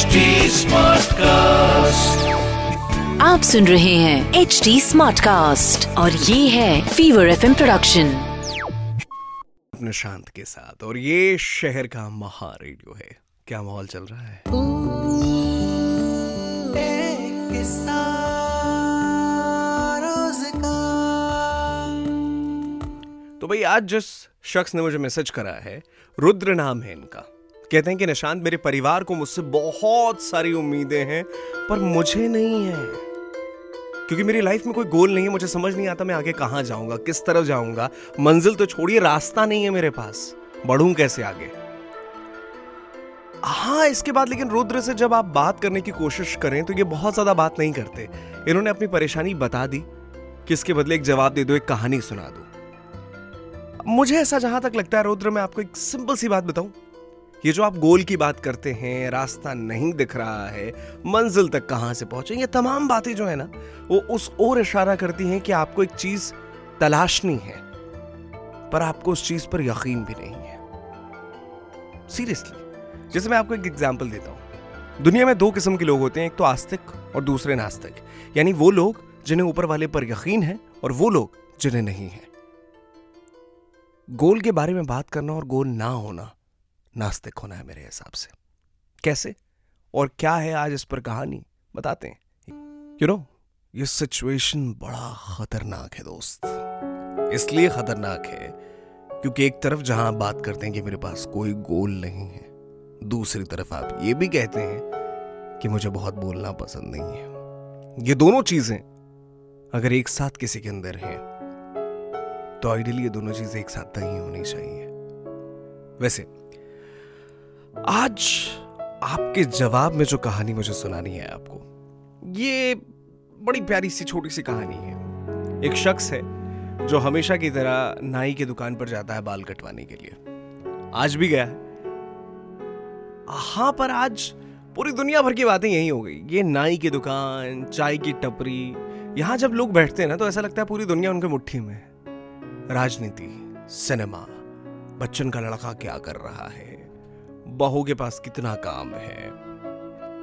HD cast आप सुन रहे हैं एच डी स्मार्ट कास्ट और ये है फीवर एफ़ प्रोडक्शन निशांत के साथ और ये शहर का महा रेडियो है। क्या माहौल चल रहा है? तो भाई आज जिस शख्स ने मुझे मैसेज करा है रुद्र नाम है इनका। कहते हैं कि निशांत, मेरे परिवार को मुझसे बहुत सारी उम्मीदें हैं, पर मुझे नहीं है। क्योंकि मेरी लाइफ में कोई गोल नहीं है, मुझे समझ नहीं आता मैं आगे कहाँ जाऊँगा, किस तरफ़ जाऊँगा। मंजिल तो छोड़िए, रास्ता नहीं है मेरे पास। बढ़ूं कैसे आगे? हाँ इसके बाद लेकिन रुद्र से जब आप बात करने की कोशिश करें तो ये बहुत ज़्यादा बात नहीं करते। इन्होंने अपनी परेशानी बता दी कि इसके बदले एक जवाब दे दो, एक कहानी सुना दो। मुझे ऐसा जहाँ तक लगता है, रुद्र, मैं आपको एक सिंपल सी बात बताऊँ। ये जो आप गोल की बात करते हैं, रास्ता नहीं दिख रहा है, मंजिल तक कहाँ से पहुँचे, ये तमाम बातें जो है ना, वो उस ओर इशारा करती हैं कि आपको एक चीज़ तलाशनी है, पर आपको उस चीज़ पर यकीन भी नहीं है। सीरियसली जैसे मैं आपको एक एग्ज़ाम्पल देता हूँ। दुनिया में दो किस्म के लोग होते हैं, एक तो आस्तिक और दूसरे नास्तिक। यानी वो लोग जिन्हें ऊपर वाले पर यकीन है और वो लोग जिन्हें नहीं है। गोल के बारे में बात करना और गोल ना होना नास्तिक होना है मेरे हिसाब से। कैसे? और क्या है आज इस पर कहानी? बताते हैं। यू नो ये सिचुएशन बड़ा खतरनाक है दोस्त। इसलिए खतरनाक है क्योंकि एक तरफ़ जहाँ आप बात करते हैं कि मेरे पास कोई गोल नहीं है, दूसरी तरफ़ आप ये भी कहते हैं कि मुझे बहुत बोलना पसंद नहीं है। ये दोनों चीज़ें अगर एक साथ किसी के अंदर हैं तो आइडियली ये दोनों चीज़ें एक साथ नहीं होनी चाहिए। वैसे आज आपके जवाब में जो कहानी मुझे सुनानी है आपको, ये बड़ी प्यारी सी, छोटी सी कहानी है। एक शख्स है जो हमेशा की तरह नाई की दुकान पर जाता है बाल कटवाने के लिए। आज भी गया है। पर आज पूरी दुनिया भर की बातें यही हो गई। ये नाई की दुकान, चाय की टपरी, यहाँ जब लोग बैठते हैं ना तो ऐसा लगता है पूरी दुनिया उनके मुट्ठी में राजनीति, सिनेमा, बच्चन का लड़का क्या कर रहा है? बहू के पास कितना काम है?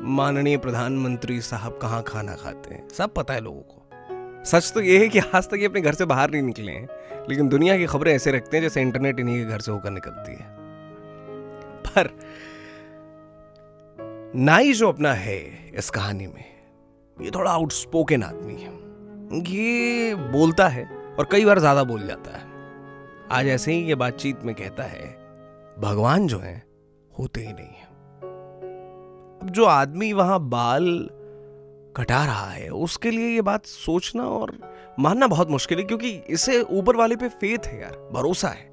माननीय प्रधानमंत्री साहब कहाँ खाना खाते हैं? सब पता है लोगों को। सच तो ये है कि आज तक ये अपने घर से बाहर नहीं निकले हैं, लेकिन दुनिया की खबरें ऐसे रखते हैं जैसे इंटरनेट इन्हीं के घर से होकर निकलती है। पर नाई जो अपना है इस कहानी में, ये थोड़ा आउटस्पोकन आदमी है। ये बोलता है और कई बार ज़्यादा बोल जाता है। आज ऐसे ही ये बातचीत में कहता है, भगवान जो है होते ही नहीं है। अब जो आदमी वहाँ बाल कटा रहा है, उसके लिए ये बात सोचना और मानना बहुत मुश्किल है, क्योंकि इसे ऊपर वाले पे फेथ है यार, भरोसा है।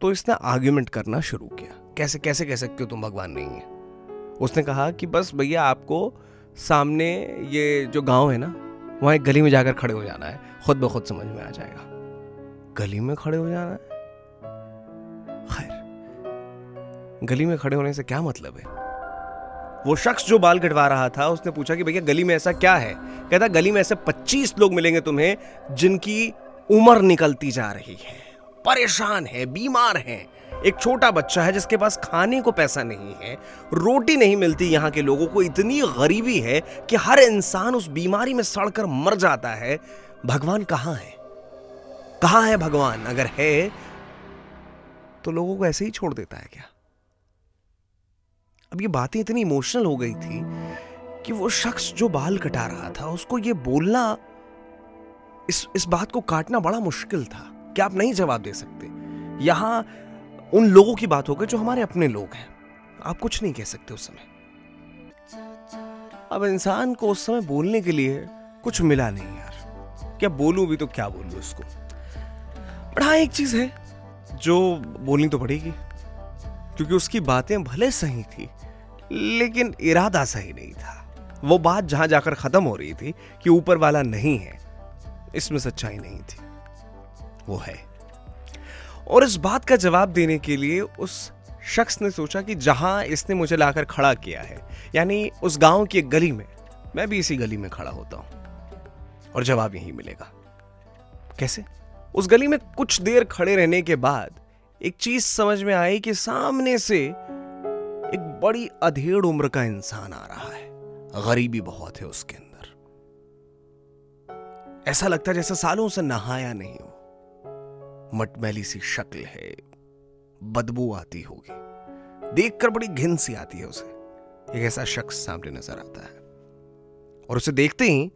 तो इसने आर्ग्यूमेंट करना शुरू किया। कैसे कैसे कह सकते हो तुम भगवान नहीं है? उसने कहा कि बस भैया आपको सामने ये जो गाँव है ना, वहाँ एक गली में जाकर खड़े हो जाना है। खुद ब खुद समझ में आ जाएगा। गली में खड़े हो जाना है? गली में खड़े होने से क्या मतलब है? वो शख्स जो बाल कटवा रहा था, उसने पूछा कि भैया, गली में ऐसा क्या है? कहता, गली में ऐसे 25 लोग मिलेंगे तुम्हें, जिनकी उम्र निकलती जा रही है। परेशान है, बीमार है। एक छोटा बच्चा है, जिसके पास खाने को पैसा नहीं है, रोटी नहीं मिलती यहाँ के लोगों को, इतनी गरीबी है कि हर इंसान उस बीमारी में सड़कर मर जाता है। भगवान कहाँ है? कहाँ है भगवान? अगर है तो लोगों को ऐसे ही छोड़ देता है क्या? अब ये बातें इतनी इमोशनल हो गई थी कि वो शख्स जो बाल कटा रहा था, उसको ये बोलना, इस इस बात को काटना बड़ा मुश्किल था। क्या आप नहीं जवाब दे सकते? यहाँ उन लोगों की बात हो गई जो हमारे अपने लोग हैं। आप कुछ नहीं कह सकते उस समय। अब इंसान को उस समय बोलने के लिए कुछ मिला नहीं यार। क्या बोलूँ भी तो क्या बोलूँ उसको? बट हाँ एक चीज़ है, जो बोलनी तो पड़ेगी। क्योंकि उसकी बातें भले सही थी, लेकिन इरादा सही नहीं था। वो बात जहाँ जाकर खत्म हो रही थी कि ऊपर वाला नहीं है, इसमें सच्चाई नहीं थी। वो है। और इस बात का जवाब देने के लिए उस शख्स ने सोचा कि जहाँ इसने मुझे लाकर खड़ा किया है, यानी उस गाँव की एक गली में, मैं भी इसी गली में खड़ा होता हूँ। और जवाब यही मिलेगा। कैसे? उस गली में कुछ देर खड़े रहने के बाद एक चीज़ समझ में आई कि सामने से एक बड़ी अधेड़ उम्र का इंसान आ रहा है। गरीबी बहुत है उसके अंदर। ऐसा लगता है जैसे सालों से नहाया नहीं हो। मटमैली सी शक्ल है, बदबू आती होगी। देखकर बड़ी घिन सी आती है उसे। एक ऐसा शख्स सामने नज़र आता है। और उसे देखते ही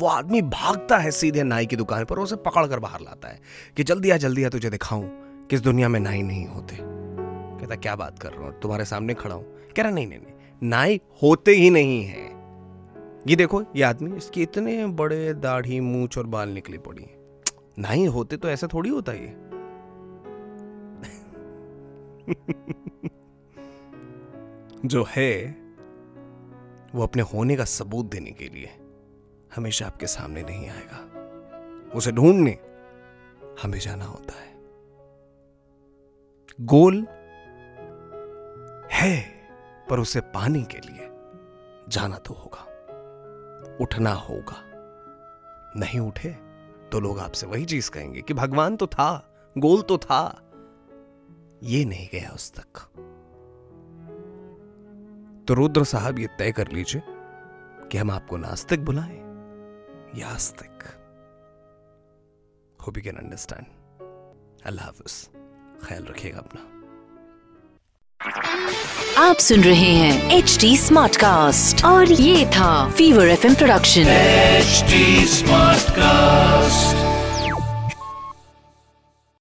वो आदमी भागता है सीधे नाई की दुकान पर उसे पकड़ कर बाहर लाता है कि जल्दी आ जल्दी आ, तुझे दिखाऊँ। किस दुनिया में नाई नहीं होते? कहता, क्या बात कर रहा हूँ? तुम्हारे सामने खड़ा हूँ। कह रहा, नहीं नहीं नहीं, नाई होते ही नहीं है। ये देखो, ये आदमी, इसके इतने बड़े दाढ़ी, मूछ और बाल निकली पड़ी नाई होते तो ऐसा थोड़ी होता ये। जो है, वो अपने होने का सबूत देने के लिए हमेशा आपके सामने नहीं आएगा। उसे ढूँढने हमें जाना होता है। गोल है, पर उसे पाने के लिए जाना तो होगा, उठना होगा। नहीं उठे तो लोग आपसे वही चीज़ कहेंगे कि भगवान तो था, गोल तो था। ये नहीं गया उस तक। तो रुद्र साहब ये तय कर लीजिए कि हम आपको नास्तिक बुलाएँ या आस्तिक। होप यू कैन अंडरस्टैंड अल्लाह हाफिज ख्याल रखिएगा अपना आप सुन रहे हैं एच डी स्मार्ट कास्ट और ये था Fever FM production H smart Smartcast.